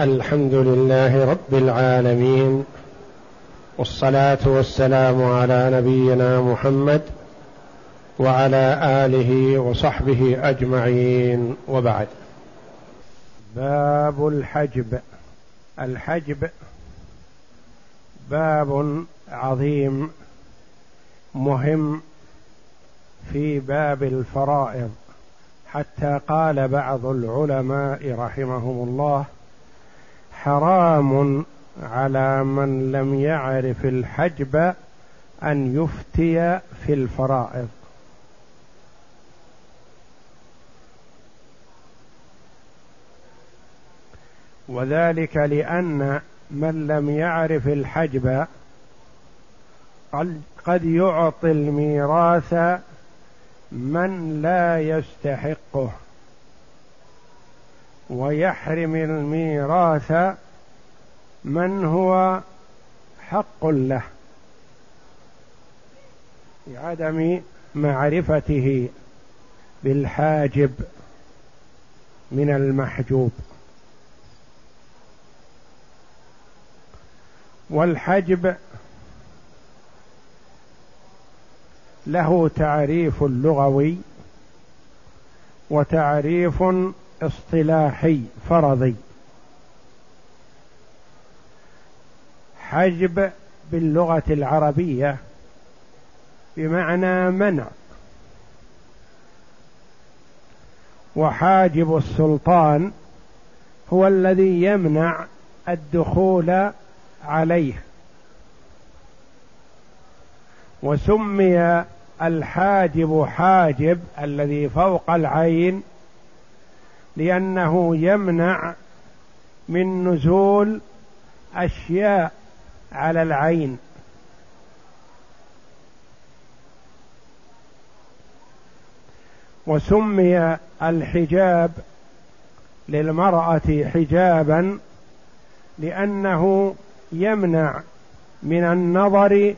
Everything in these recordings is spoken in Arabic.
الحمد لله رب العالمين والصلاة والسلام على نبينا محمد وعلى آله وصحبه أجمعين وبعد. باب الحجب. الحجب باب عظيم مهم في باب الفرائض. حتى قال بعض العلماء رحمهم الله حرام على من لم يعرف الحجب أن يفتي في الفرائض. وذلك لأن من لم يعرف الحجب قد يعطي الميراث من لا يستحقه. ويحرم الميراث من هو حق له لعدم معرفته بالحاجب من المحجوب. والحجب له تعريف لغوي وتعريف اصطلاحي فرضي. حجب باللغة العربية بمعنى منع. وحاجب السلطان هو الذي يمنع الدخول عليه. وسمي الحاجب حاجب الذي فوق العين لأنه يمنع من نزول أشياء على العين. وسمي الحجاب للمرأة حجابا لأنه يمنع من النظر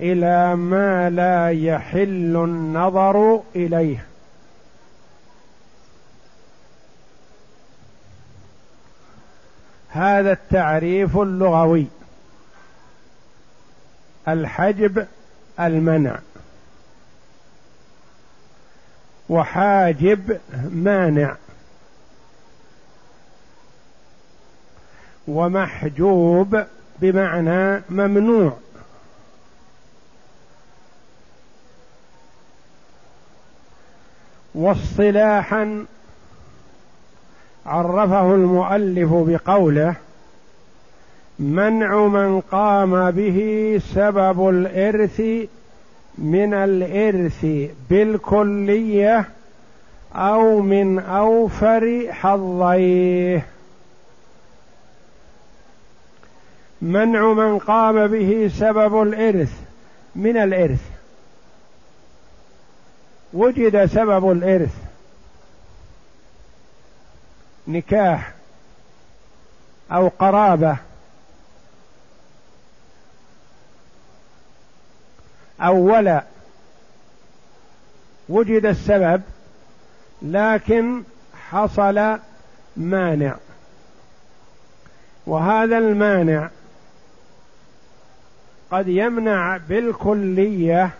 إلى ما لا يحل النظر إليه. هذا التعريف اللغوي. الحجب المنع. وحاجب مانع. ومحجوب بمعنى ممنوع. واصطلاحا عرفه المؤلف بقوله منع من قام به سبب الإرث من الإرث بالكلية أو من أوفر حظيه. منع من قام به سبب الإرث من الإرث. وجد سبب الإرث نكاح أو قرابة أو ولا وجد السبب لكن حصل مانع. وهذا المانع قد يمنع بالكلية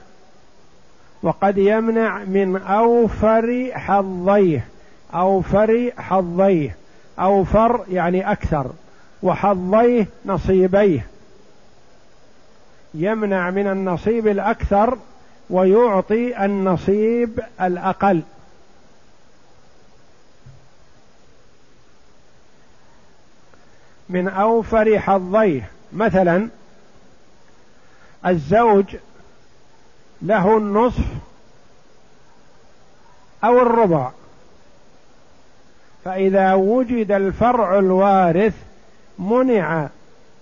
وقد يمنع من أوفر حظيه. أوفر حظيه أوفر يعني أكثر وحظيه نصيبيه. يمنع من النصيب الأكثر ويعطي النصيب الأقل. من أوفر حظيه مثلا الزوج له النصف أو الربع. فإذا وجد الفرع الوارث منع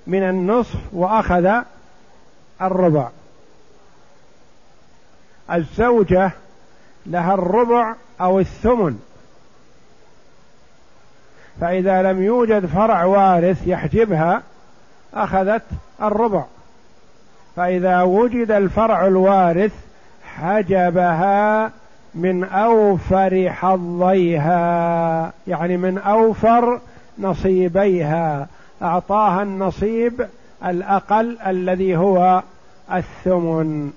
من النصف وأخذ الربع. الزوجة لها الربع أو الثمن. فإذا لم يوجد فرع وارث يحجبها أخذت الربع. فإذا وجد الفرع الوارث حجبها من أوفر حظيها يعني من أوفر نصيبيها. أعطاها النصيب الأقل الذي هو الثمن.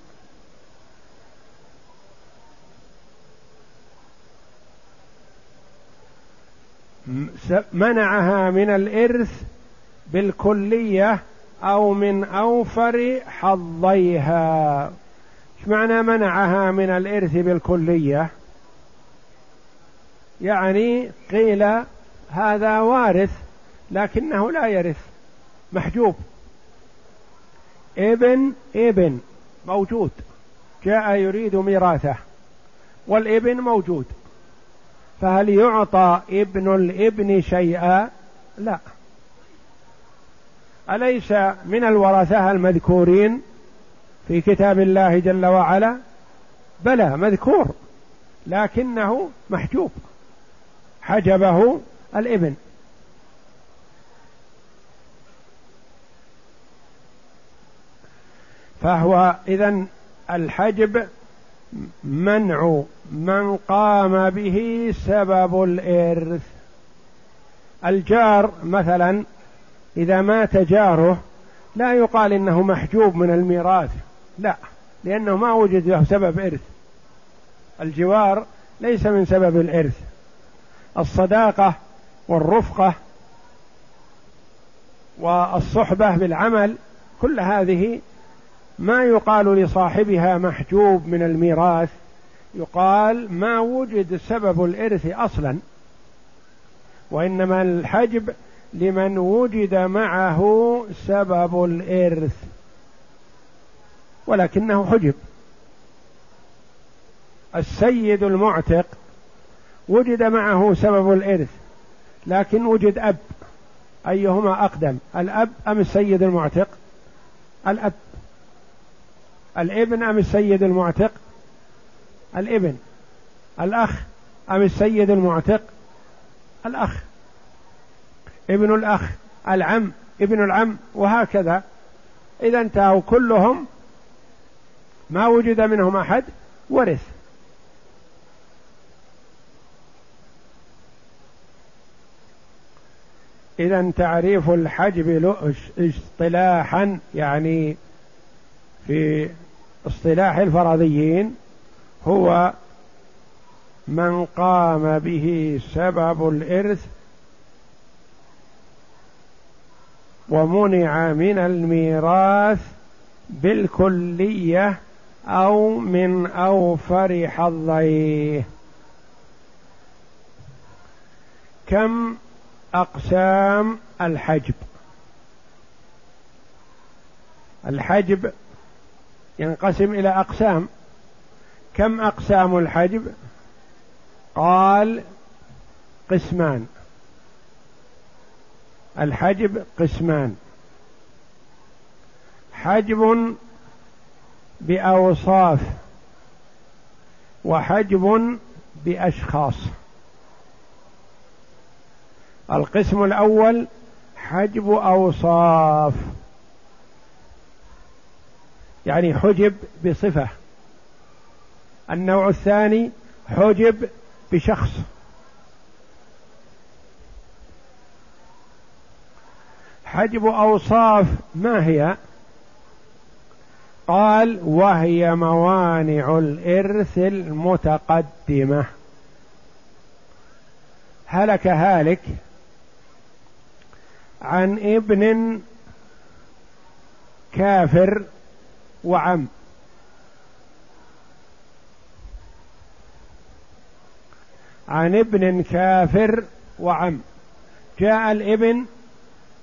منعها من الإرث بالكلية أو من أوفر حظيها. إيش معنى منعها من الإرث بالكلية؟ يعني قيل هذا وارث لكنه لا يرث محجوب. ابن ابن موجود. جاء يريد ميراثه والابن موجود. فهل يعطى ابن الابن شيئا؟ لا. أليس من الورثة المذكورين؟ في كتاب الله جل وعلا بلى مذكور لكنه محجوب حجبه الإبن. فهو اذا الحجب منع من قام به سبب الإرث. الجار مثلا إذا مات جاره لا يقال إنه محجوب من الميراث. لا لأنه ما وجد له سبب إرث. الجوار ليس من سبب الإرث. الصداقة والرفقة والصحبة بالعمل كل هذه ما يقال لصاحبها محجوب من الميراث. يقال ما وجد سبب الإرث أصلا. وإنما الحجب لمن وجد معه سبب الإرث. ولكنه حجب. السيد المعتق وجد معه سبب الإرث لكن وجد أب. أيهما أقدم الأب أم السيد المعتق؟ الأب. الابن أم السيد المعتق؟ الابن. الأخ أم السيد المعتق؟ الأخ. ابن الأخ العم ابن العم وهكذا. إذا انتهوا كلهم ما وجد منهم أحد ورث. إذا تعريف الحجب اصطلاحا يعني في اصطلاح الفرضيين هو من قام به سبب الإرث ومنع من الميراث بالكلية أو من أوفر حظيه. كم أقسام الحجب؟ الحجب ينقسم إلى أقسام. كم أقسام الحجب؟ قال قسمان. الحجب قسمان. حجب بأوصاف وحجب بأشخاص. القسم الأول حجب أوصاف يعني حجب بصفة. النوع الثاني حجب بشخص. حجب أوصاف ما هي؟ قال وهي موانع الإرث المتقدمة. هلك هالك عن ابن كافر وعم. عن ابن كافر وعم. جاء الابن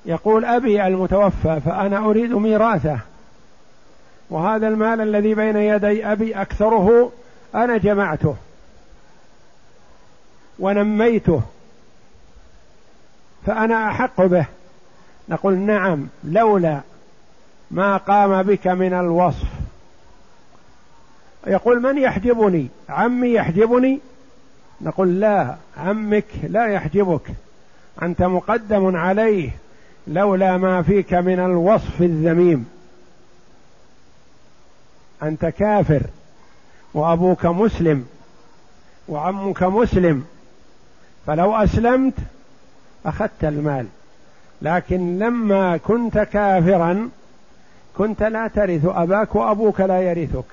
يقول أبي المتوفى فأنا أريد ميراثه. وهذا المال الذي بين يدي أبي أكثره أنا جمعته ونميته فأنا أحق به. نقول نعم لولا ما قام بك من الوصف. يقول من يحجبني؟ عمي يحجبني؟ نقول لا عمك لا يحجبك. أنت مقدم عليه لولا ما فيك من الوصف الذميم. أنت كافر وأبوك مسلم وعمك مسلم. فلو أسلمت أخذت المال. لكن لما كنت كافرا كنت لا ترث أباك وأبوك لا يرثك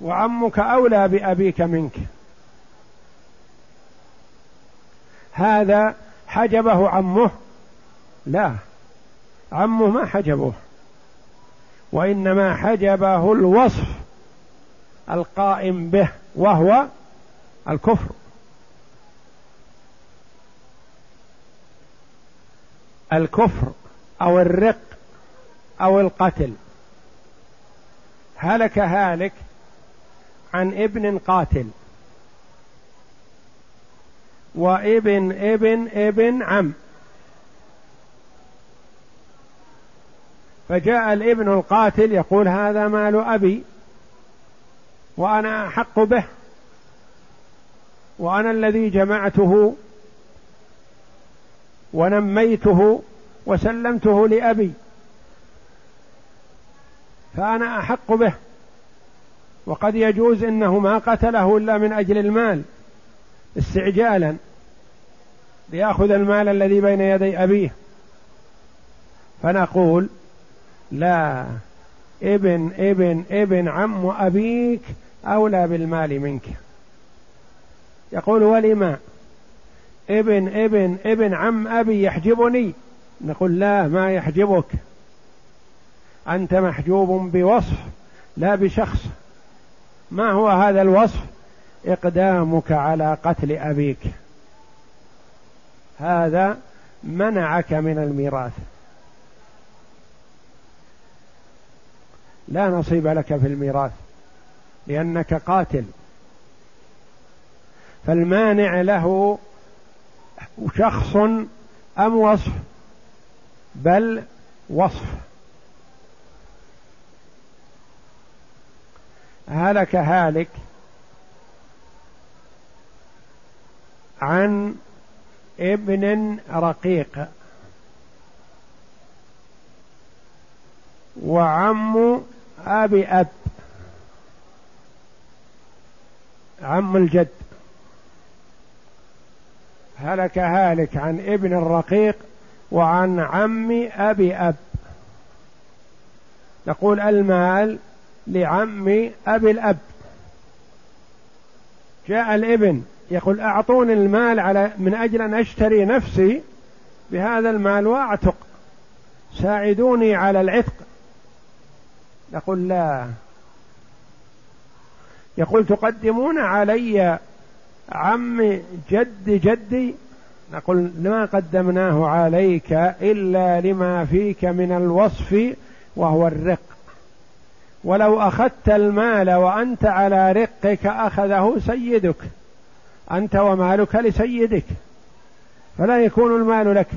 وعمك أولى بأبيك منك. هذا حجبه عمه؟ لا عمه ما حجبه. وإنما حجبه الوصف القائم به وهو الكفر. الكفر أو الرق أو القتل. هلك هالك عن ابن قاتل. وابن ابن ابن عم. فجاء الابن القاتل يقول هذا مال أبي وأنا احق به وأنا الذي جمعته ونميته وسلمته لأبي فأنا أحق به وقد يجوز إنه ما قتله إلا من أجل المال استعجالا ليأخذ المال الذي بين يدي أبيه. فنقول لا. ابن ابن ابن عم أبيك أولى بالمال منك. يقول ولما؟ ابن ابن ابن عم أبي يحجبني. نقول لا ما يحجبك. أنت محجوب بوصف لا بشخص. ما هو هذا الوصف؟ إقدامك على قتل أبيك. هذا منعك من الميراث. لا نصيب لك في الميراث لأنك قاتل. فالمانع له شخص أم وصف بل وصف. هلك هالك عن ابن رقيق وعم أبي أب عم الجد. هلك هالك عن ابن الرقيق وعن عم أبي أب. نقول المال لعم أبي الأب. جاء الابن يقول أعطوني المال على من أجل أن أشتري نفسي بهذا المال وأعتق. ساعدوني على العتق. نقول لا. يقول تقدمون علي عم جد جدي؟ نقول ما قدمناه عليك إلا لما فيك من الوصف وهو الرق. ولو أخذت المال وأنت على رقك أخذه سيدك. أنت ومالك لسيدك. فلا يكون المال لك.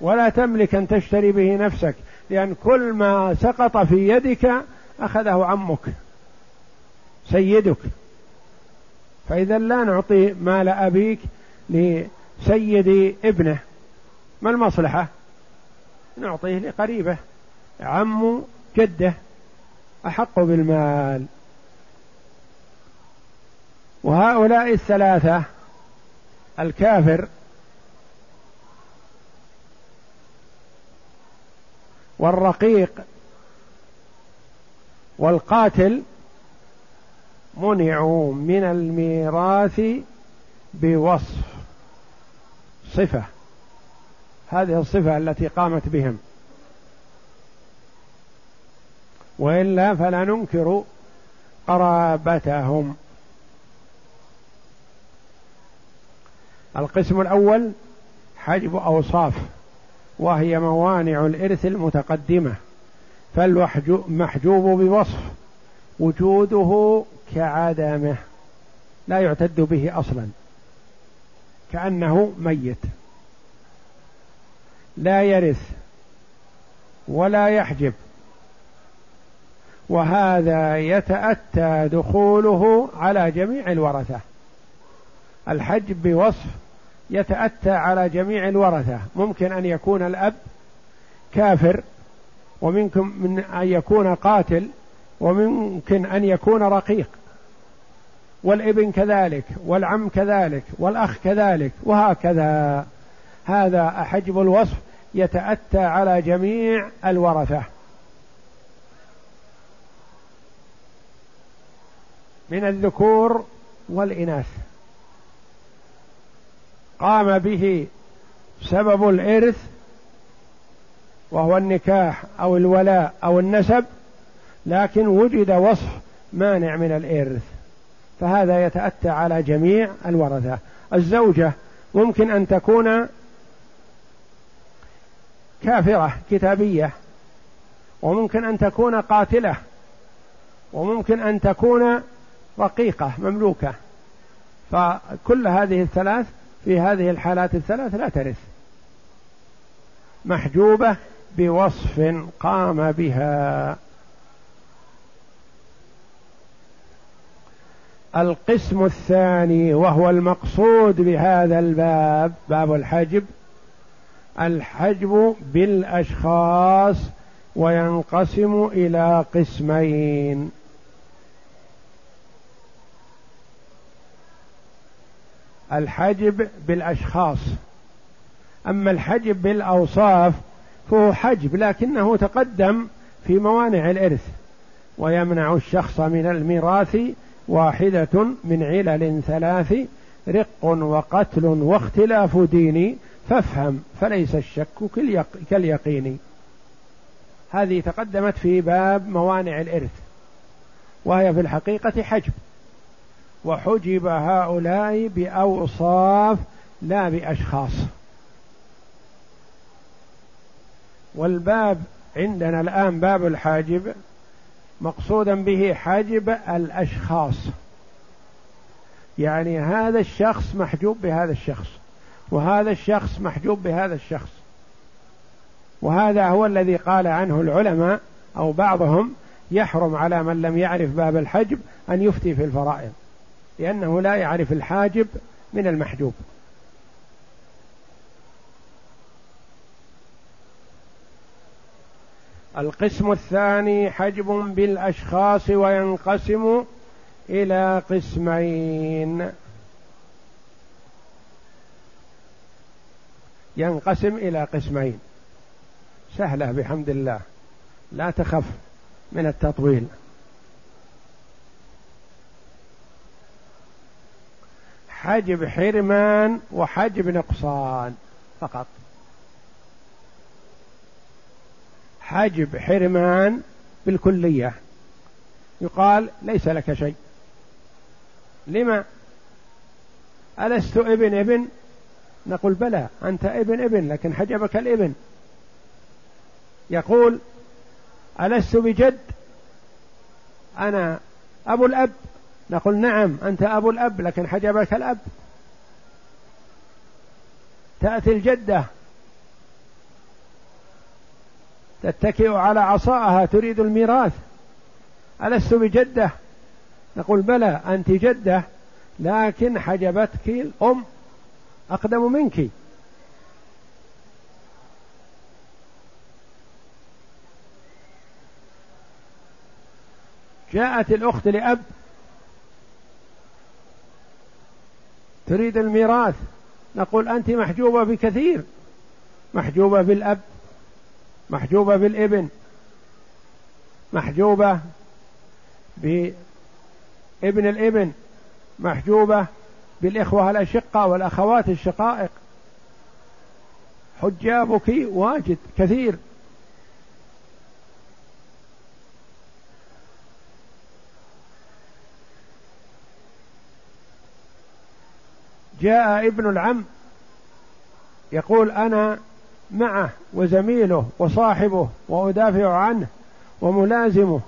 ولا تملك أن تشتري به نفسك. لأن كل ما سقط في يدك أخذه عمك سيدك. فإذا لا نعطي مال أبيك لسيد ابنه ما المصلحة؟ نعطيه لقريبه عم جده أحق بالمال. وهؤلاء الثلاثة الكافر والرقيق والقاتل منعوا من الميراث بوصف صفة. هذه الصفة التي قامت بهم. وإلا فلا ننكر قرابتهم. القسم الأول حجب أوصاف. وهي موانع الإرث المتقدمة فالمحجوب بوصف وجوده كعدمه لا يعتد به أصلا كأنه ميت لا يرث ولا يحجب وهذا يتأتى دخوله على جميع الورثة الحجب بوصف يتأتى على جميع الورثة. ممكن أن يكون الأب كافر وممكن من أن يكون قاتل وممكن أن يكون رقيق. والابن كذلك والعم كذلك والأخ كذلك وهكذا. هذا حجب الوصف يتأتى على جميع الورثة. من الذكور والإناث. قام به سبب الإرث وهو النكاح أو الولاء أو النسب لكن وجد وصف مانع من الإرث. فهذا يتأتى على جميع الورثة. الزوجة ممكن أن تكون كافرة كتابية وممكن أن تكون قاتلة وممكن أن تكون رقيقة مملوكة. فكل هذه الثلاث في هذه الحالات الثلاث لا ترث. محجوبة بوصف قام بها. القسم الثاني وهو المقصود بهذا الباب باب الحجب الحجب بالأشخاص وينقسم إلى قسمين. الحجب بالأشخاص. أما الحجب بالأوصاف فهو حجب لكنه تقدم في موانع الإرث ويمنع الشخص من الميراث واحدة من علل ثلاث رق وقتل واختلاف دين. فافهم فليس الشك كاليقين. هذه تقدمت في باب موانع الإرث وهي في الحقيقة حجب. وحجب هؤلاء بأوصاف لا بأشخاص. والباب عندنا الآن باب الحاجب مقصودا به حاجب الأشخاص. يعني هذا الشخص محجوب بهذا الشخص وهذا الشخص محجوب بهذا الشخص. وهذا هو الذي قال عنه العلماء أو بعضهم يحرم على من لم يعرف باب الحجب أن يفتي في الفرائض. لأنه لا يعرف الحاجب من المحجوب. القسم الثاني حجب بالأشخاص وينقسم إلى قسمين. ينقسم إلى قسمين. سهلة بحمد الله. لا تخف من التطويل. حجب حرمان وحجب نقصان فقط. حجب حرمان بالكلية. يقال ليس لك شيء. لما؟ ألست ابن ابن؟ نقول بلى أنت ابن ابن لكن حجبك الابن. يقول ألست بجد؟ أنا أبو الأب. نقول نعم أنت أبو الأب لكن حجبك الأب. تأتي الجدة. تتكئ على عصاها تريد الميراث. ألست بجدة؟ نقول بلى أنت جدة لكن حجبتك الأم أقدم منك. جاءت الأخت لأب. تريد الميراث؟ نقول أنت محجوبة بكثير. محجوبة بالأب محجوبة بالابن محجوبة بابن الابن محجوبة بالإخوة الأشقة والأخوات الشقائق. حجابك واجد كثير. جاء ابن العم يقول أنا معه وزميله وصاحبه وأدافع عنه وملازمه.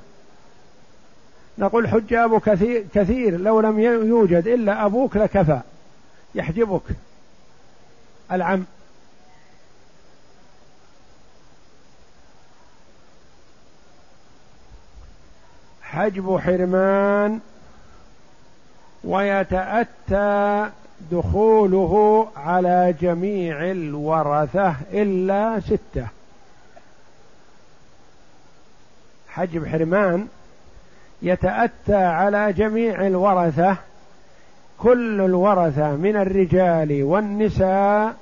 نقول حجاب كثير, كثير لو لم يوجد إلا أبوك لكفى يحجبك العم. حجب حرمان ويتأتى دخوله على جميع الورثة إلا ستة. حجب حرمان يتأتى على جميع الورثة كل الورثة من الرجال والنساء.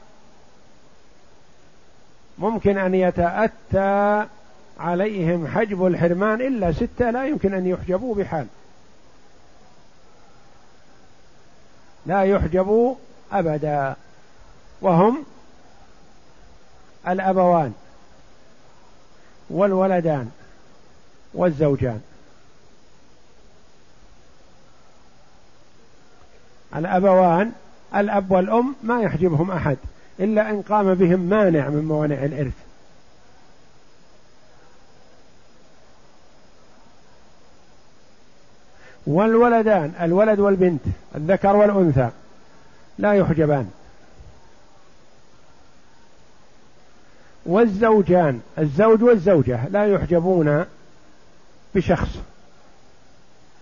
ممكن أن يتأتى عليهم حجب الحرمان إلا ستة لا يمكن أن يحجبوا بحال. لا يحجبوا أبدا. وهم الأبوان والولدان والزوجان. الأبوان الأب والأم ما يحجبهم أحد إلا إن قام بهم مانع من موانع الإرث. والولدان الولد والبنت الذكر والأنثى لا يحجبان. والزوجان الزوج والزوجة لا يحجبون بشخص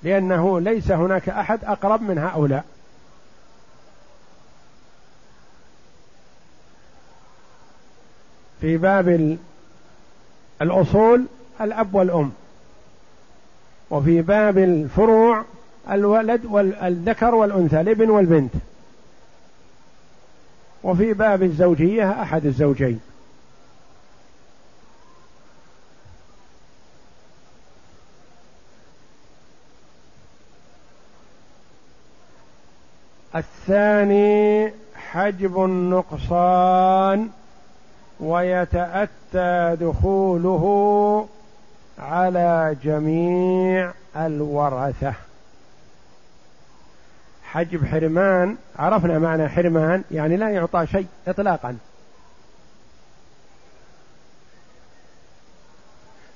لأنه ليس هناك أحد أقرب من هؤلاء. في باب الأصول الأب والأم. وفي باب الفروع الولد والذكر والأنثى الابن والبنت. وفي باب الزوجية أحد الزوجين. الثاني حجب النقصان ويتأتى دخوله على جميع الورثة. حجب حرمان عرفنا معنى حرمان يعني لا يعطى شيء إطلاقا.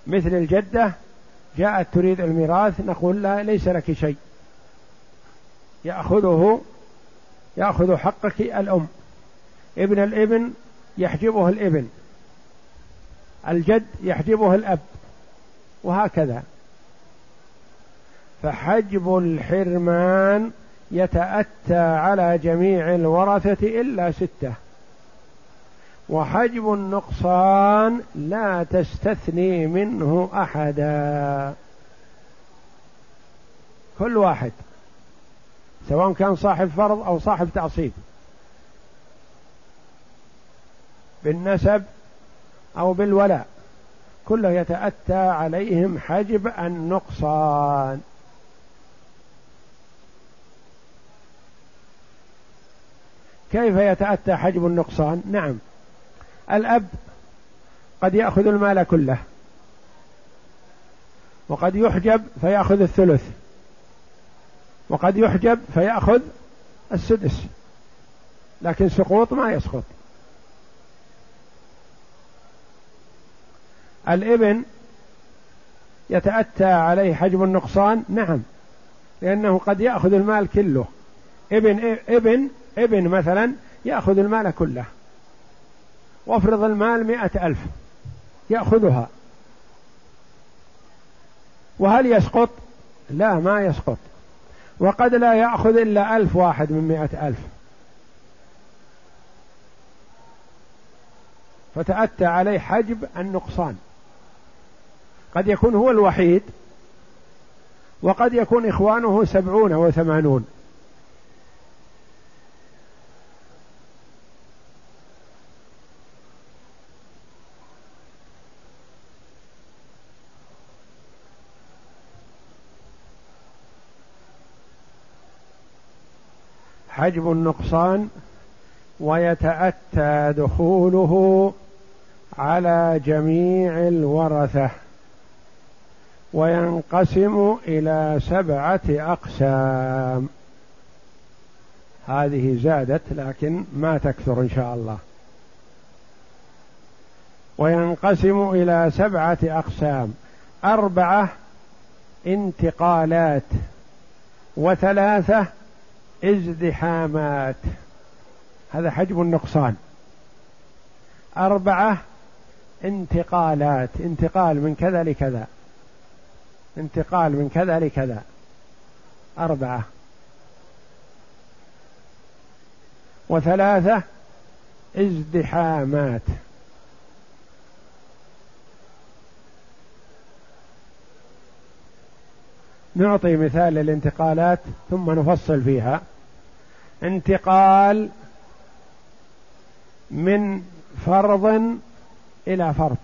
مثل الجدة جاءت تريد الميراث نقول لا ليس لك شيء. يأخذه يأخذ حقك الأم. ابن الابن يحجبه الابن. الجد يحجبه الأب. وهكذا. فحجب الحرمان يتأتى على جميع الورثة إلا ستة. وحجب النقصان لا تستثني منه أحدا. كل واحد سواء كان صاحب فرض أو صاحب تعصيب. بالنسب أو بالولاء. كله يتأتى عليهم حجب النقصان. كيف يتأتى حجب النقصان؟ نعم. الأب قد يأخذ المال كله وقد يحجب فيأخذ الثلث وقد يحجب فيأخذ السدس لكن سقوط ما يسقط. الإبن يتأتى عليه حجم النقصان؟ نعم. لأنه قد يأخذ المال كله. ابن ابن إبن مثلا يأخذ المال كله. وافرض المال مئة ألف يأخذها. وهل يسقط؟ لا ما يسقط. وقد لا يأخذ إلا ألف واحد من مئة ألف. فتأتى عليه حجب النقصان. قد يكون هو الوحيد وقد يكون إخوانه سبعون وثمانون. حجب النقصان ويتأتى دخوله على جميع الورثة. وينقسم إلى سبعة أقسام. هذه زادت لكن ما تكثر إن شاء الله. وينقسم إلى سبعة أقسام. أربعة انتقالات وثلاثة ازدحامات. هذا حجم النقصان. أربعة انتقالات. انتقال من كذا لكذا. انتقال من كذا لكذا. أربعة. وثلاثة ازدحامات. نعطي مثال للانتقالات ثم نفصل فيها. انتقال من فرض إلى فرض.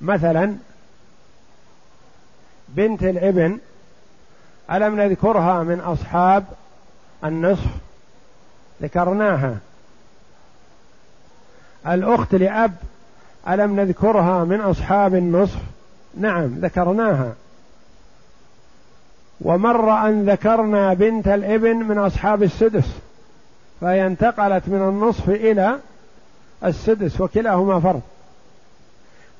مثلا بنت الابن ألم نذكرها من أصحاب النصف ذكرناها. الأخت لأب ألم نذكرها من أصحاب النصف نعم ذكرناها. ومر أن ذكرنا بنت الابن من أصحاب السدس فهي انتقلت من النصف إلى السدس وكلاهما فرض.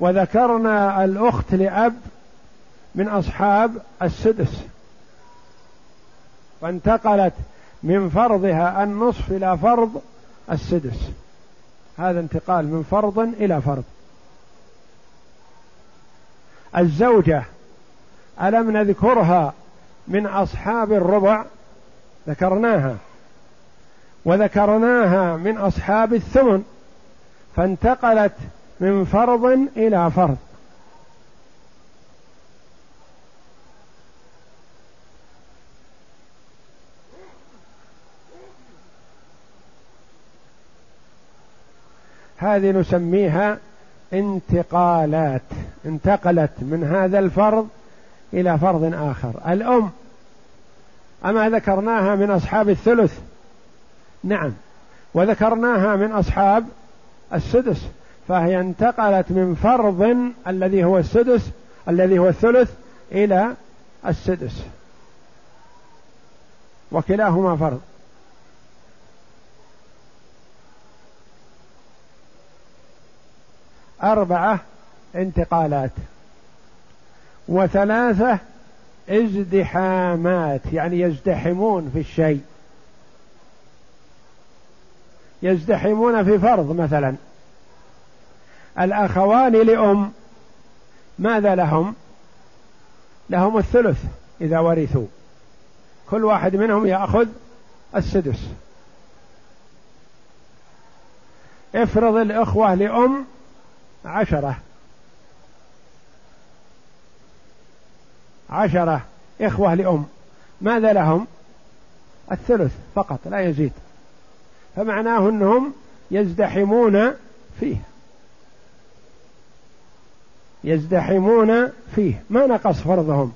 وذكرنا الأخت لأب من أصحاب السدس. فانتقلت من فرضها النصف إلى فرض السدس. هذا انتقال من فرض إلى فرض. الزوجة ألم نذكرها من أصحاب الربع؟ ذكرناها. وذكرناها من أصحاب الثمن فانتقلت من فرض إلى فرض. هذه نسميها انتقالات انتقلت من هذا الفرض إلى فرض آخر. الأم أما ذكرناها من أصحاب الثلث؟ نعم. وذكرناها من أصحاب السدس فهي انتقلت من فرض الذي هو السدس الذي هو الثلث إلى السدس. وكلاهما فرض. أربعة انتقالات. وثلاثة ازدحامات يعني يزدحمون في الشيء. يزدحمون في فرض مثلا. الأخوان لأم ماذا لهم؟ لهم الثلث إذا ورثوا. كل واحد منهم يأخذ السدس. افرض الإخوة لأم عشرة. عشرة إخوة لأم. ماذا لهم؟ الثلث فقط لا يزيد. فمعناه أنهم يزدحمون فيه. يزدحمون فيه. ما نقص فرضهم؟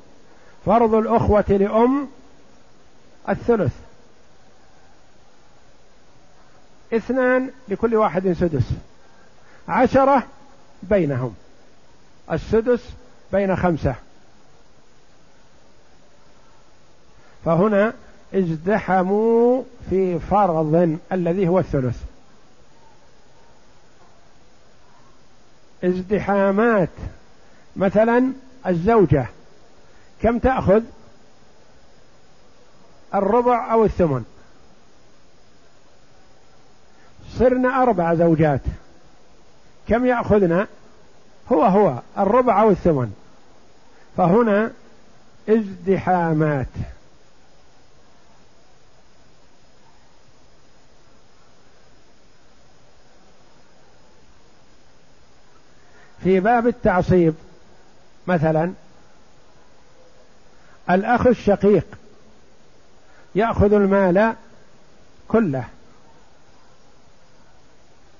فرض الأخوة لأم الثلث. اثنان لكل واحد سدس. عشرة بينهم. السدس بين خمسة. فهنا ازدحموا في فرض الذي هو الثلث. ازدحامات. مثلا الزوجة. كم تأخذ؟ الربع أو الثمن. صرنا أربع زوجات. كم يأخذنا؟ هو هو الربع أو الثمن. فهنا ازدحامات. في باب التعصيب مثلا الأخ الشقيق يأخذ المال كله.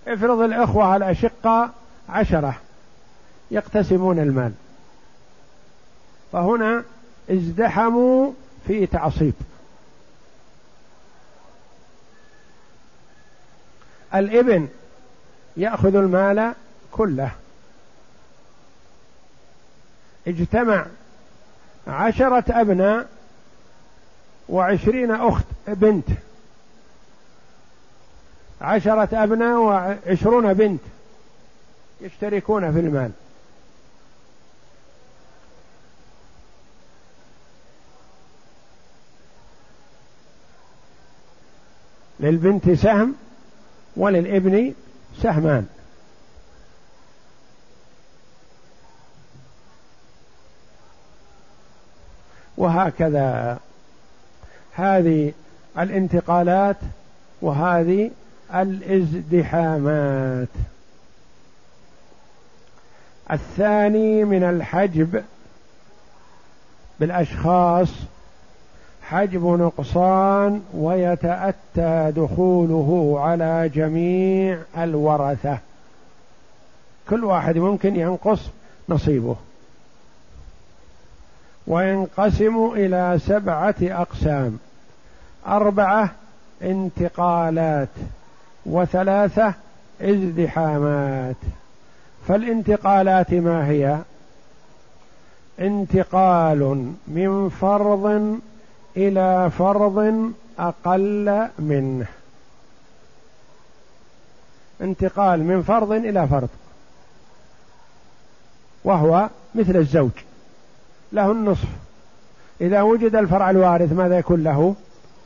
افرض الإخوة الأشقة عشرة يقتسمون المال. فهنا ازدحموا في تعصيب. الإبن يأخذ المال كله. اجتمع عشرة أبناء وعشرين أخت بنت. عشرة أبناء وعشرون بنت يشتركون في المال. للبنت سهم وللابن سهمان. وهكذا. هذه الانتقالات وهذه الازدحامات. الثاني من الحجب بالأشخاص حجب نقصان ويتأتى دخوله على جميع الورثة. كل واحد ممكن ينقص نصيبه. وينقسم إلى سبعة أقسام. أربعة انتقالات. وثلاثة ازدحامات فالانتقالات ما هي؟ انتقال من فرض إلى فرض أقل منه. انتقال من فرض إلى فرض. وهو مثل الزوج له النصف. إذا وجد الفرع الوارث ماذا يكون له؟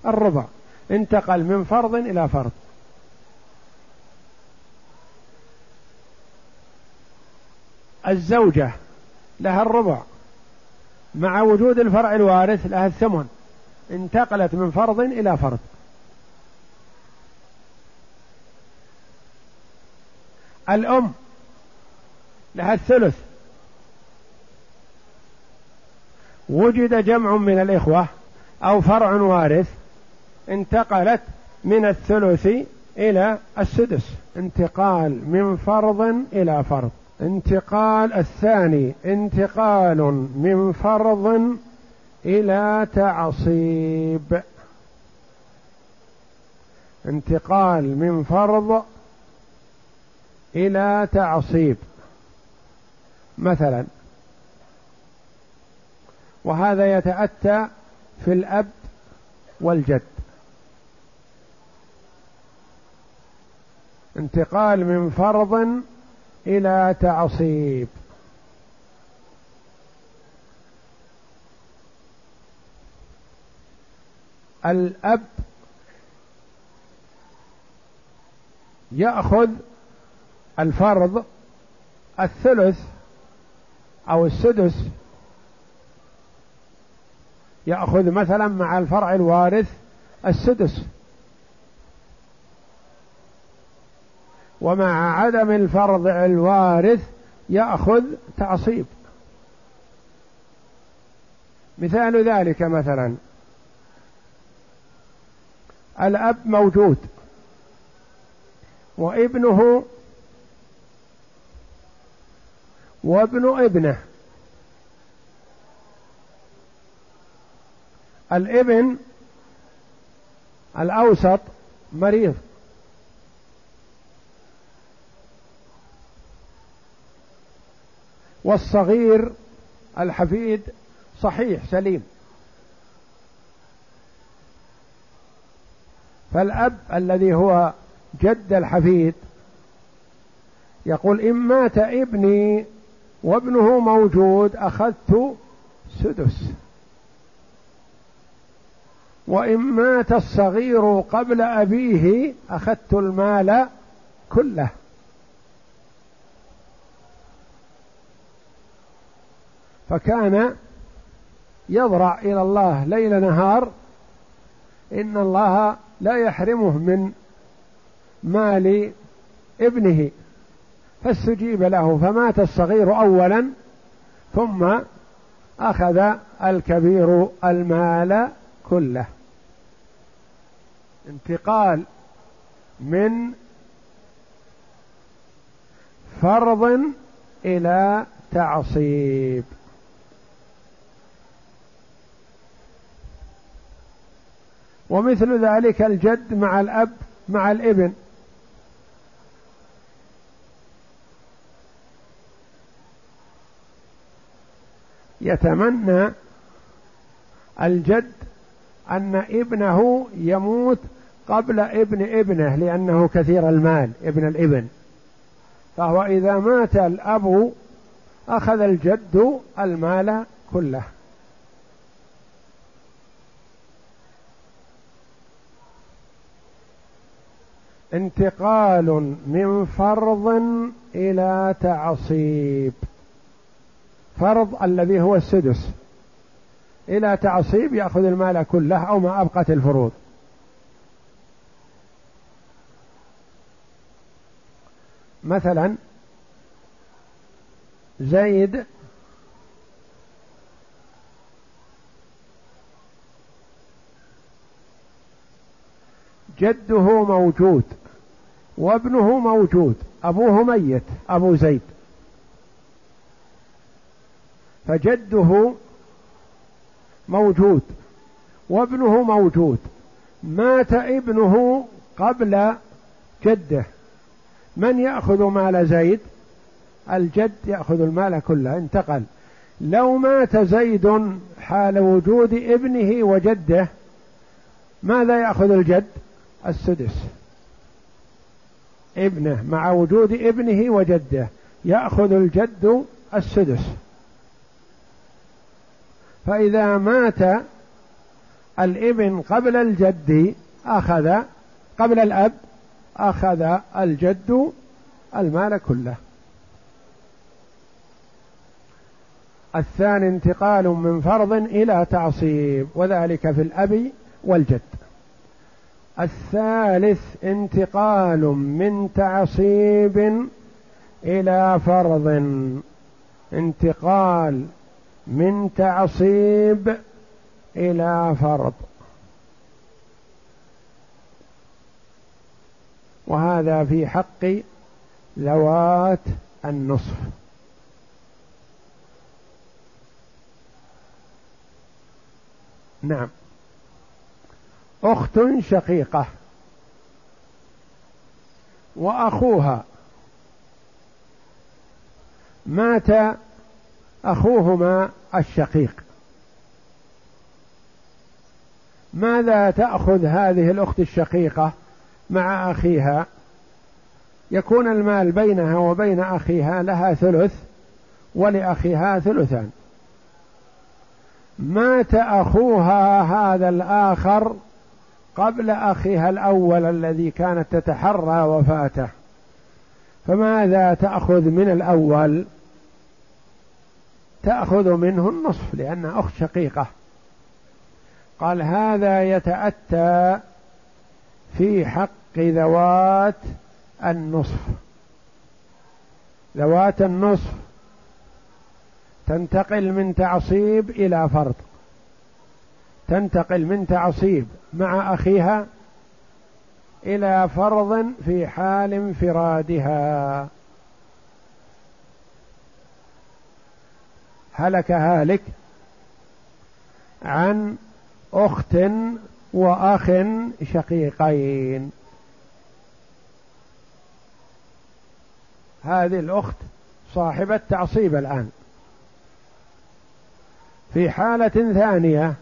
الربع. انتقل من فرض إلى فرض. الزوجة لها الربع مع وجود الفرع الوارث لها الثمن انتقلت من فرض إلى فرض. الأم لها الثلث. وجد جمع من الإخوة أو فرع وارث انتقلت من الثلث إلى السدس انتقال من فرض إلى فرض. انتقال الثاني انتقال من فرض إلى تعصيب. انتقال من فرض إلى تعصيب. مثلا وهذا يتأتى في الأب والجد. انتقال من فرض إلى تعصيب. الأب يأخذ الفرض الثلث أو السدس. يأخذ مثلا مع الفرع الوارث السدس. ومع عدم الفرض الوارث يأخذ تعصيب. مثال ذلك مثلا. الأب موجود وابنه وابن ابنه. الابن الأوسط مريض. والصغير الحفيد صحيح سليم. فالأب الذي هو جد الحفيد يقول إن مات ابني وابنه موجود أخذت سدس. وإن مات الصغير قبل أبيه أخذت المال كله. فكان يضرع إلى الله ليل نهار إن الله لا يحرمه من مال ابنه فاستجيب له فمات الصغير اولا ثم أخذ الكبير المال كله. انتقال من فرض إلى تعصيب. ومثل ذلك الجد مع الأب مع الإبن. يتمنى الجد أن ابنه يموت قبل ابن ابنه لأنه كثير المال ابن الإبن. فهو إذا مات الأب أخذ الجد المال كله. انتقال من فرض إلى تعصيب. فرض الذي هو السدس. إلى تعصيب يأخذ المال كله أو ما أبقت الفروض. مثلا زيد جده موجود. وابنه موجود أبوه ميت أبو زيد. فجده موجود وابنه موجود. مات ابنه قبل جده. من يأخذ مال زيد؟ الجد يأخذ المال كله انتقل. لو مات زيد حال وجود ابنه وجده ماذا يأخذ الجد؟ السدس. ابنه مع وجود ابنه وجده يأخذ الجد السدس. فإذا مات الابن قبل الجد أخذ قبل الأب أخذ الجد المال كله. الثاني انتقال من فرض إلى تعصيب وذلك في الأب والجد. الثالث انتقال من تعصيب إلى فرض. انتقال من تعصيب إلى فرض. وهذا في حق ذوات النصف. نعم. أخت شقيقة وأخوها. مات أخوهما الشقيق. ماذا تأخذ هذه الأخت الشقيقة مع أخيها؟ يكون المال بينها وبين أخيها لها ثلث ولأخيها ثلثان. مات أخوها هذا الآخر قبل أخيها الأول الذي كانت تتحرى وفاته. فماذا تأخذ من الأول؟ تأخذ منه النصف لأن أخت شقيقة. قال هذا يتأتى في حق ذوات النصف. ذوات النصف تنتقل من تعصيب إلى فرض. تنتقل من تعصيب مع أخيها إلى فرض في حال انفرادها. هلك هالك عن أخت وأخ شقيقين. هذه الأخت صاحبة تعصيب الآن. في حالة ثانية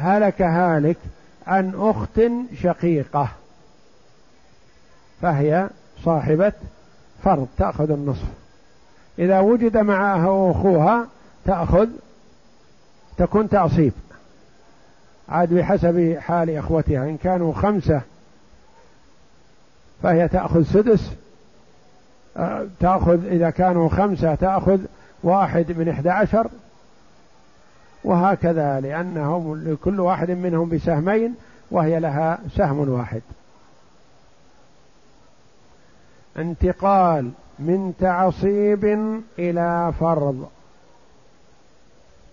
هلك هالك عن أخت شقيقة فهي صاحبة فرض تأخذ النصف. إذا وجد معها أخوها تأخذ تكون تعصيب. عاد بحسب حال إخوتها إن كانوا خمسة فهي تأخذ سدس آه، تأخذ إذا كانوا خمسة تأخذ واحد من إحدى عشر. وهكذا لأنهم لكل واحد منهم بسهمين وهي لها سهم واحد. انتقال من تعصيب إلى فرض.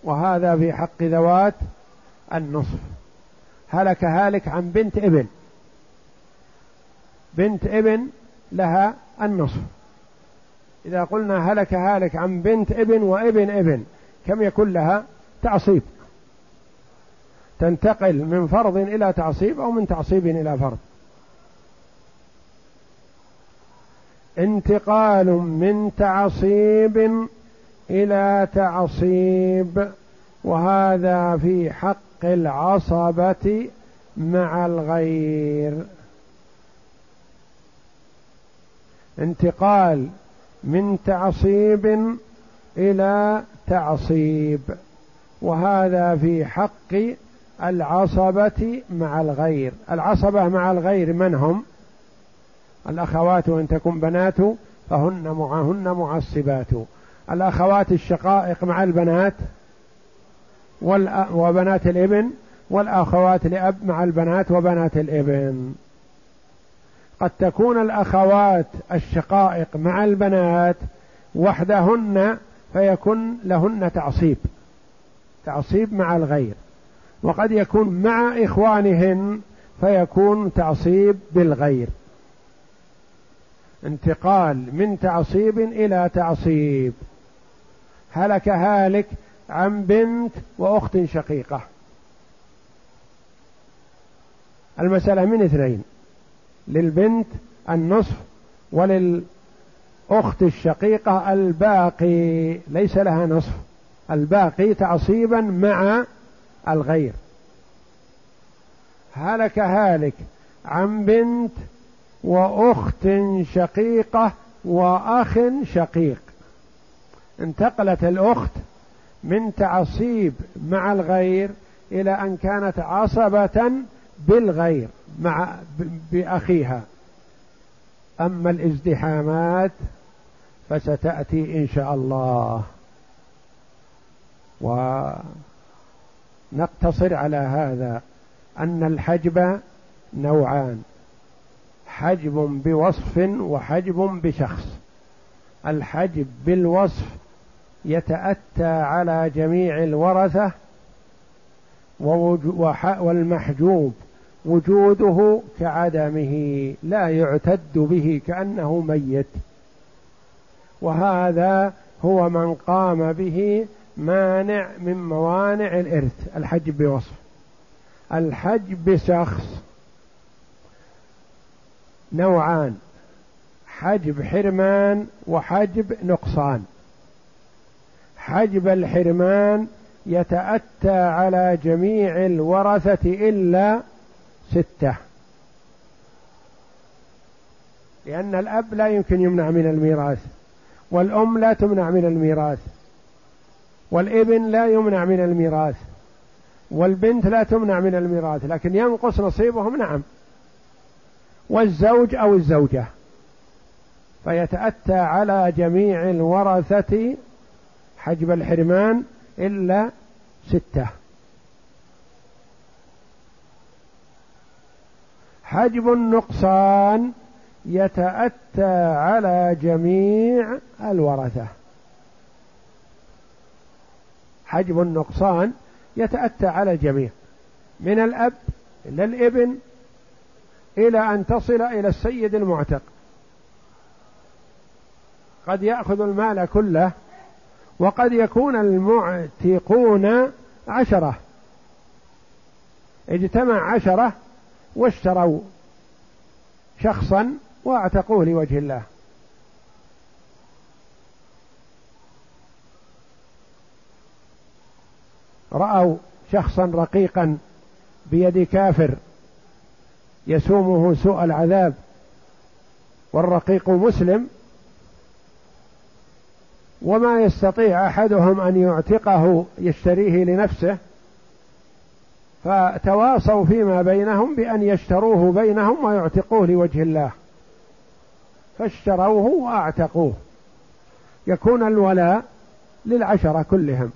وهذا في حق ذوات النصف. هلك هالك عن بنت ابن. بنت ابن لها النصف. إذا قلنا هلك هالك عن بنت ابن وابن ابن كم يكون لها؟ تعصيب. تنتقل من فرض إلى تعصيب أو من تعصيب إلى فرض. انتقال من تعصيب إلى تعصيب وهذا في حق العصبة مع الغير. انتقال من تعصيب إلى تعصيب. وهذا في حق العصبة مع الغير. العصبة مع الغير من هم؟ الأخوات وإن تكن بنات فهن معهن معصبات. الأخوات الشقائق مع البنات وبنات الإبن والأخوات لأب مع البنات وبنات الإبن. قد تكون الأخوات الشقائق مع البنات وحدهن فيكون لهن تعصيب. تعصيب مع الغير وقد يكون مع إخوانهن فيكون تعصيب بالغير. انتقال من تعصيب إلى تعصيب. هلك هالك عن بنت وأخت شقيقة. المسألة من اثنين للبنت النصف وللأخت الشقيقة الباقي ليس لها نصف. الباقي تعصيبا مع الغير. هلك هالك عن بنت وأخت شقيقة وأخ شقيق. انتقلت الأخت من تعصيب مع الغير إلى أن كانت عصبة بالغير مع بأخيها. أما الازدحامات فستأتي إن شاء الله. ونقتصر على هذا أن الحجب نوعان حجب بوصف وحجب بشخص. الحجب بالوصف يتأتى على جميع الورثة والمحجوب وجوده كعدمه لا يعتد به كأنه ميت. وهذا هو من قام به مانع من موانع الإرث. الحجب بوصف. الحجب بشخص. نوعان. حجب حرمان وحجب نقصان حجب الحرمان يتأتى على جميع الورثة إلا ستة. لأن الأب لا يمكن يمنع من الميراث والأم لا تمنع من الميراث. والإبن لا يمنع من الميراث والبنت لا تمنع من الميراث لكن ينقص نصيبهم نعم. والزوج أو الزوجة فيتأتى على جميع الورثة حجب الحرمان إلا ستة. حجب النقصان يتأتى على جميع الورثة. حجب النقصان يتأتى على الجميع من الأب إلى الابن إلى أن تصل إلى السيد المعتق. قد يأخذ المال كله وقد يكون المعتقون عشرة. اجتمع عشرة واشتروا شخصا واعتقوه لوجه الله. رأوا شخصا رقيقا بيد كافر يسومه سوء العذاب والرقيق مسلم وما يستطيع أحدهم أن يعتقه يشتريه لنفسه فتواصوا فيما بينهم بأن يشتروه بينهم ويعتقوه لوجه الله. فاشتروه وأعتقوه. يكون الولاء للعشرة كلهم.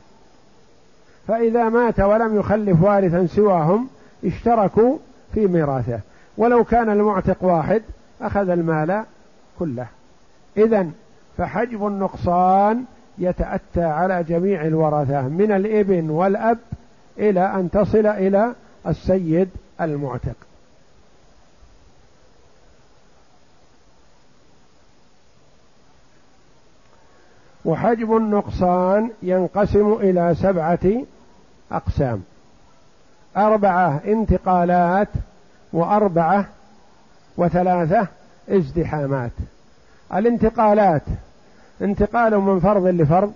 فإذا مات ولم يخلف وارثا سواهم اشتركوا في ميراثه. ولو كان المعتق واحد أخذ المال كله. اذا فحجب النقصان يتأتى على جميع الورثة من الإبن والأب إلى أن تصل إلى السيد المعتق. وحجب النقصان ينقسم إلى سبعة أقسام. أربعة انتقالات وأربعة وثلاثة ازدحامات. الانتقالات انتقال من فرض لفرض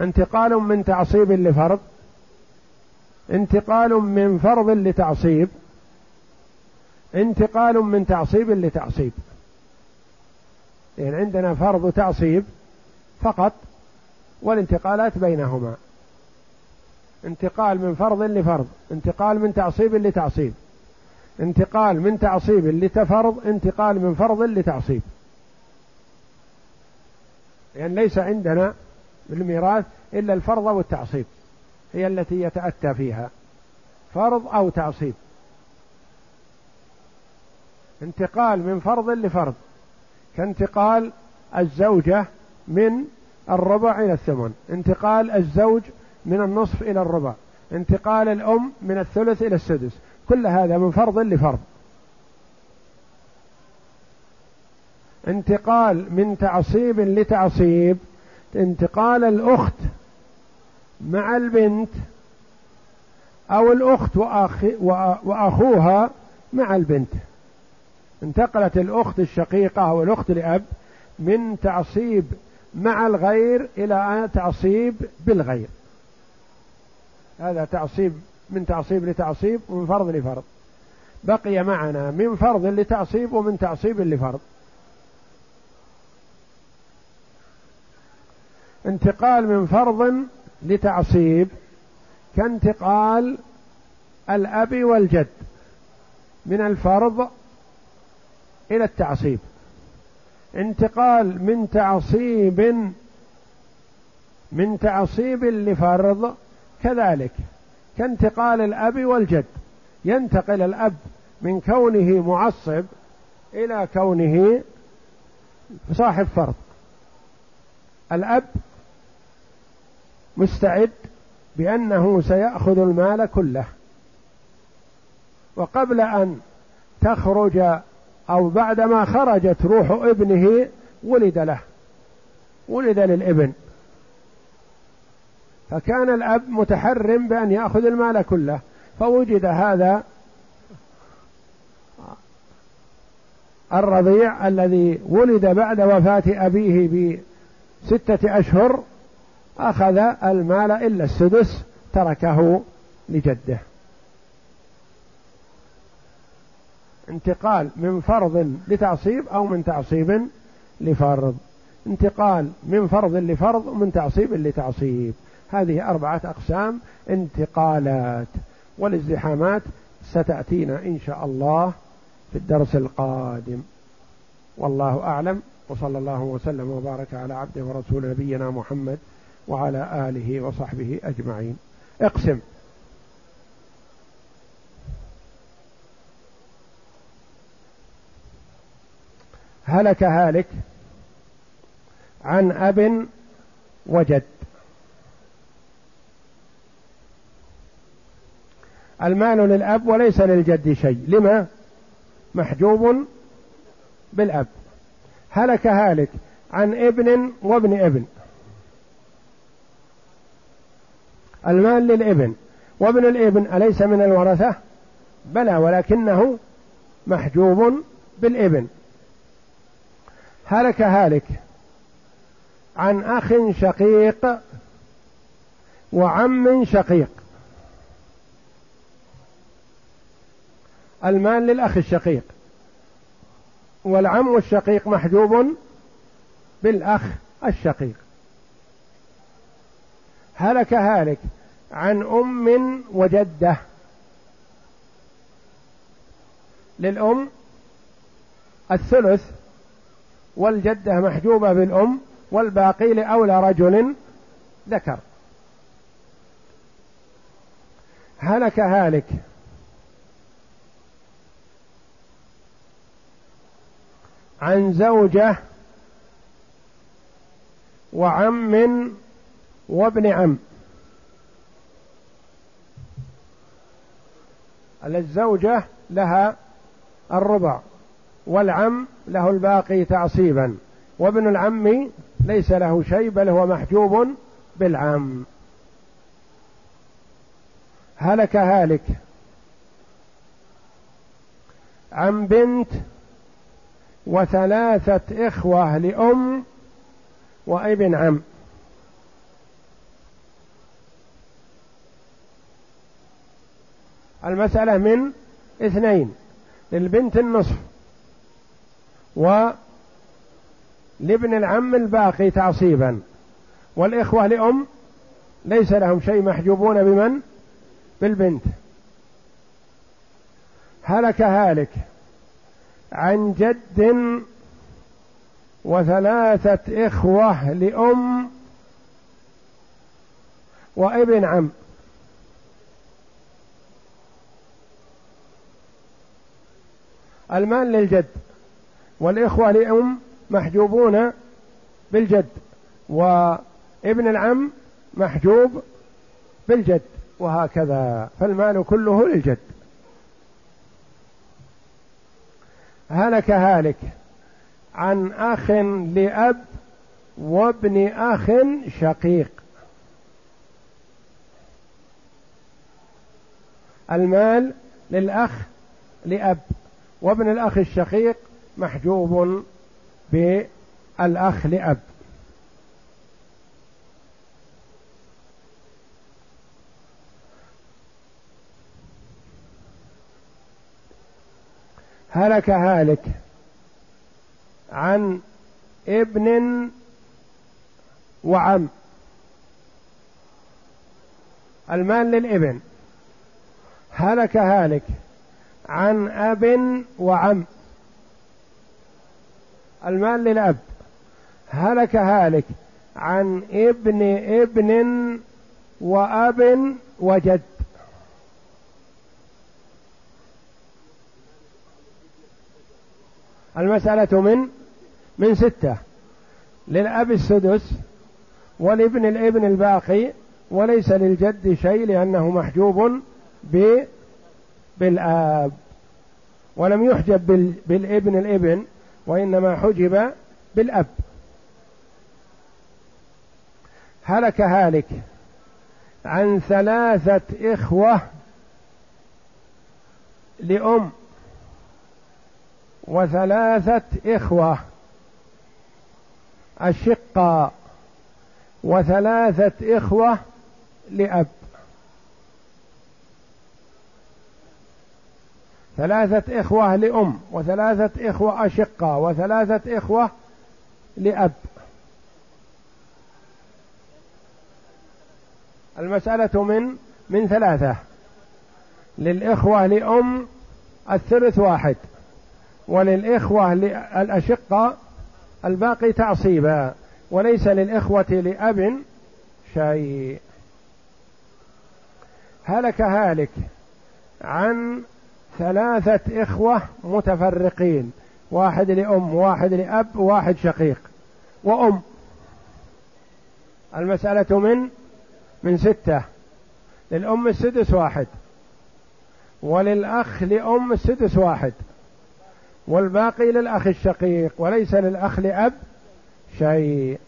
انتقال من تعصيب لفرض انتقال من فرض لتعصيب انتقال من تعصيب لتعصيب. يعني عندنا فرض تعصيب فقط والانتقالات بينهما. انتقال من فرض لفرض انتقال من تعصيب لتعصيب. انتقال من تعصيب لتفرض انتقال من فرض لتعصيب. يعني ليس عندنا بالميراث إلا الفرض والتعصيب هي التي يتأتى فيها. فرض أو تعصيب. انتقال من فرض لفرض. كانتقال الزوجة من الربع إلى الثمن. انتقال الزوج من النصف إلى الربع. انتقال الأم من الثلث إلى السدس. كل هذا من فرض لفرض. انتقال من تعصيب لتعصيب. انتقال الأخت مع البنت أو الأخت وأخوها مع البنت. انتقلت الأخت الشقيقة أو الأخت لأب من تعصيب مع الغير إلى تعصيب بالغير. هذا تعصيب من تعصيب لتعصيب ومن فرض لفرض. بقي معنا من فرض لتعصيب ومن تعصيب لفرض. انتقال من فرض لتعصيب كانتقال الأب والجد من الفرض إلى التعصيب. انتقال من تعصيب من تعصيب لفرض كذلك كانتقال الأب والجد. ينتقل الأب من كونه معصب إلى كونه صاحب فرض. الأب مستعد بأنه سيأخذ المال كله. وقبل أن تخرج أو بعدما خرجت روح ابنه ولد له. ولد للابن. فكان الأب متحرم بأن يأخذ المال كله فوجد هذا الرضيع الذي ولد بعد وفاة أبيه بستة أشهر أخذ المال إلا السدس تركه لجده. انتقال من فرض لتعصيب أو من تعصيب لفرض. انتقال من فرض لفرض ومن تعصيب لتعصيب. هذه أربعة أقسام انتقالات والازدحامات ستأتينا إن شاء الله في الدرس القادم. والله أعلم وصلى الله وسلم وبارك على عبده ورسول نبينا محمد وعلى آله وصحبه أجمعين. اقسم. هلك هالك عن أب وجد. المال للأب وليس للجد شيء. لما؟ محجوب بالأب. هلك هالك عن ابن وابن ابن. المال للابن. وابن الابن أليس من الورثة؟ بلى ولكنه محجوب بالابن. هلك هالك عن أخ شقيق وعم شقيق. المال للأخ الشقيق. والعم الشقيق محجوب بالأخ الشقيق. هلك هالك عن أم وجدة. للأم الثلث والجدة محجوبة بالأم والباقي لأولى رجل ذكر. هلك هالك عن زوجة وعم وابن عم. الزوجة لها الربع والعم له الباقي تعصيبا. وابن العم ليس له شيء بل هو محجوب بالعم. هلك هالك. عن بنت وثلاثة إخوة لأم وابن عم. المسألة من اثنين للبنت النصف ولابن العم الباقي تعصيبا. والإخوة لأم ليس لهم شيء محجوبون بمن؟ بالبنت. هلك هالك. عن جد وثلاثة إخوة لأم وابن عم. المال للجد والإخوة لأم محجوبون بالجد وابن العم محجوب بالجد وهكذا. فالمال كله للجد. هلك هالك. عن أخ لأب وابن أخ شقيق. المال للأخ لأب وابن الأخ الشقيق محجوب بالأخ لأب. هلك هالك عن ابن وعم. المال للابن. هلك هالك عن أب وعم. المال للأب. هلك هالك عن ابن ابن وأب وجد. المسألة من من ستة للأب السدس ولابن الابن الباقي وليس للجد شيء لأنه محجوب ب بالآب ولم يحجب بال... بالابن الابن وإنما حجب بالأب. هلك هالك عن ثلاثة إخوة لأم. وثلاثة إخوة أشقاء وثلاثة إخوة لأب. ثلاثة إخوة لأم وثلاثة إخوة أشقاء وثلاثة إخوة لأب. المسألة من من ثلاثة. للإخوة لأم الثلث واحد. وللإخوة الأشقة الباقي تعصيبا وليس للإخوة لأب شيء. هلك هالك عن ثلاثة إخوة متفرقين واحد لأم واحد لأب واحد شقيق وأم. المسألة من من ستة. للأم السدس واحد وللأخ لأم السدس واحد. والباقي للأخ الشقيق وليس للأخ لأب شيء.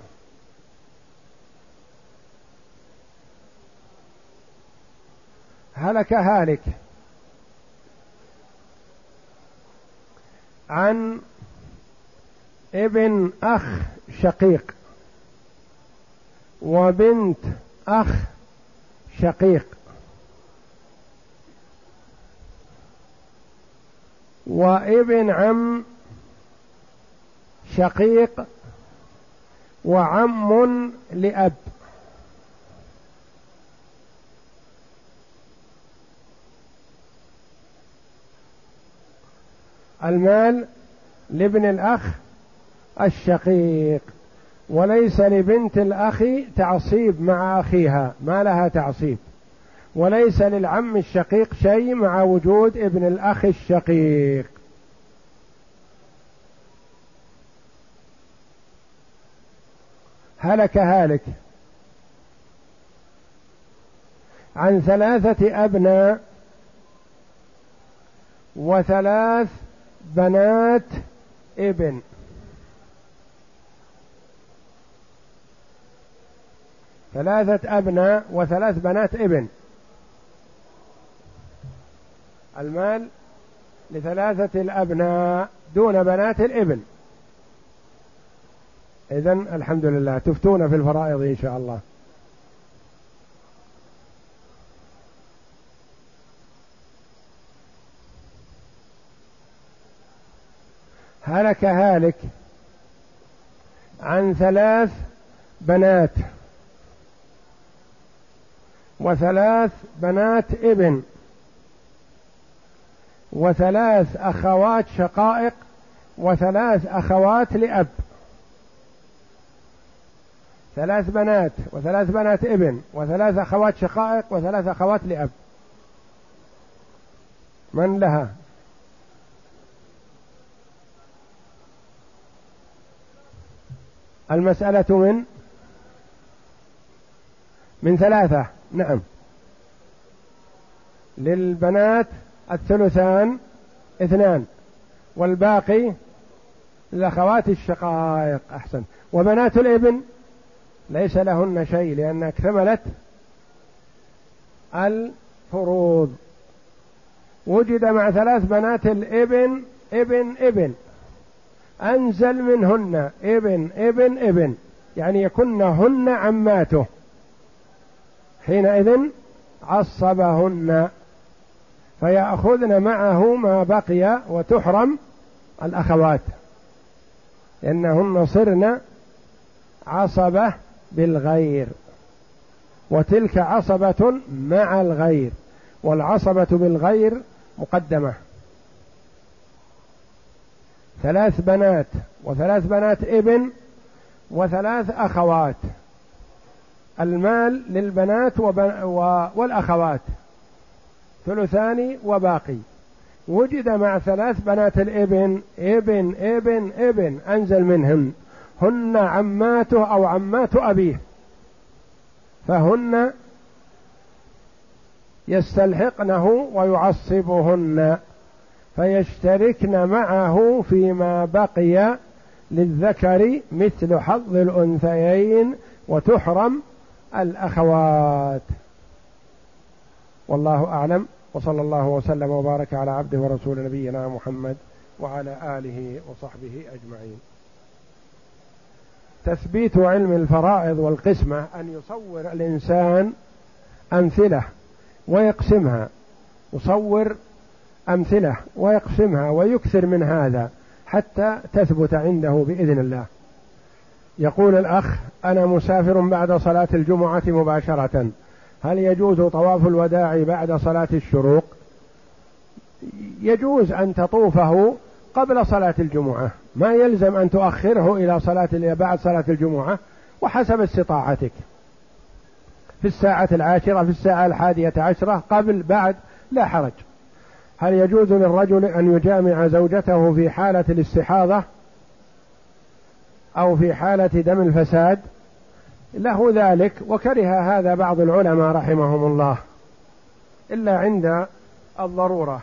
هلك هالك. عن ابن أخ شقيق وبنت أخ شقيق. وابن عم شقيق وعم لأب. المال لابن الأخ الشقيق وليس لبنت الأخ تعصيب مع أخيها ما لها تعصيب. وليس للعم الشقيق شيء مع وجود ابن الأخ الشقيق. هلك هالك. عن ثلاثة أبناء وثلاث بنات ابن. ثلاثة أبناء وثلاث بنات ابن. المال لثلاثة الأبناء دون بنات الإبن. إذا الحمد لله تفتون في الفرائض إن شاء الله. هلك هالك عن ثلاث بنات وثلاث بنات إبن. وثلاث أخوات شقائق وثلاث أخوات لأب. ثلاث بنات وثلاث بنات ابن وثلاث أخوات شقائق وثلاث أخوات لأب. من لها؟ المسألة من؟ من ثلاثة. نعم. للبنات الثلثان اثنان والباقي للأخوات الشقائق أحسن. وبنات الإبن ليس لهن شيء لأن اكتملت الفروض. وجد مع ثلاث بنات الإبن إبن إبن. أنزل منهن إبن إبن إبن. يعني يكنهن عماته. حينئذ عصبهن. فيأخذن معه ما بقي وتحرم الأخوات. لأنهن صرن عصبة بالغير وتلك عصبة مع الغير والعصبة بالغير مقدمة. ثلاث بنات وثلاث بنات ابن وثلاث أخوات. المال للبنات والأخوات. ثلثان وباقي. وجد مع ثلاث بنات الإبن إبن إبن إبن أنزل منهن هن عماته أو عمات أبيه. فهن يستلحقنه ويعصبهن فيشتركن معه فيما بقي للذكر مثل حظ الأنثيين وتحرم الأخوات. والله أعلم. وصلى الله وسلم وبارك على عبده ورسول نبينا محمد وعلى آله وصحبه أجمعين. تثبيت علم الفرائض والقسمة أن يصور الإنسان أمثلة ويقسمها. يصور أمثلة ويقسمها ويكثر من هذا حتى تثبت عنده بإذن الله. يقول الأخ أنا مسافر بعد صلاة الجمعة مباشرة. هل يجوز طواف الوداع بعد صلاة الشروق؟ يجوز أن تطوفه قبل صلاة الجمعة. ما يلزم أن تؤخره إلى صلاة بعد صلاة الجمعة وحسب استطاعتك. في الساعة العاشرة في الساعة الحادية عشرة قبل بعد لا حرج. هل يجوز للرجل أن يجامع زوجته في حالة الاستحاضة أو في حالة دم الفساد؟ له ذلك وكره هذا بعض العلماء رحمهم الله إلا عند الضرورة.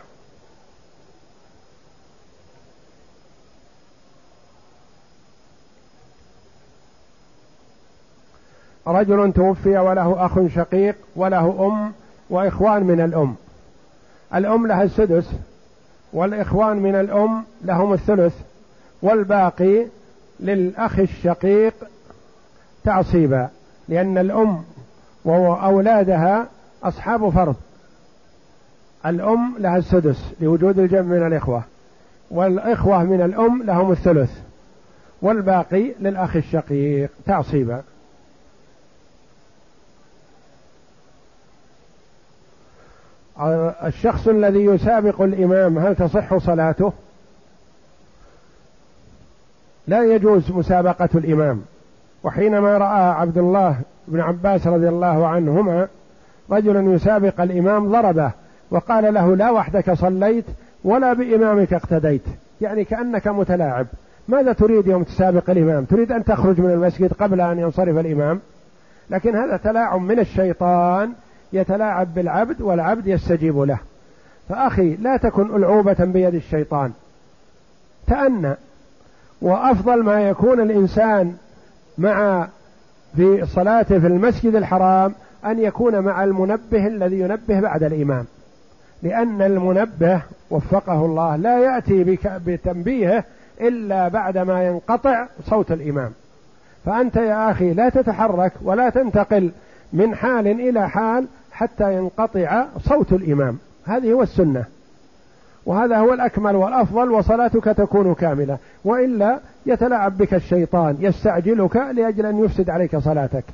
رجل توفي وله أخ شقيق وله أم وإخوان من الأم. الأم لها السدس والإخوان من الأم لهم الثلث والباقي للأخ الشقيق تعصيبا لأن الأم وأولادها أصحاب فرض. الأم لها السدس لوجود الجمع من الإخوة والإخوة من الأم لهم الثلث والباقي للأخ الشقيق. تعصيبا الشخص الذي يسابق الإمام هل تصح صلاته؟ لا يجوز مسابقة الإمام. وحينما رأى عبد الله بن عباس رضي الله عنهما رجلا يسابق الإمام ضربه وقال له لا وحدك صليت ولا بإمامك اقتديت يعني كأنك متلاعب. ماذا تريد يوم تسابق الإمام؟ تريد أن تخرج من المسجد قبل أن ينصرف الإمام؟ لكن هذا تلاعب من الشيطان يتلاعب بالعبد والعبد يستجيب له. فأخي لا تكن ألعوبة بيد الشيطان. تأنى. وأفضل ما يكون الإنسان مع في صلاته في المسجد الحرام أن يكون مع المنبه الذي ينبه بعد الإمام. لأن المنبه وفقه الله لا يأتي بتنبيهه إلا بعدما ينقطع صوت الإمام. فأنت يا أخي لا تتحرك ولا تنتقل من حال إلى حال حتى ينقطع صوت الإمام. هذه هو السنة. وهذا هو الأكمل والأفضل وصلاتك تكون كاملة. وإلا يتلاعب بك الشيطان يستعجلك لأجل أن يفسد عليك صلاتك.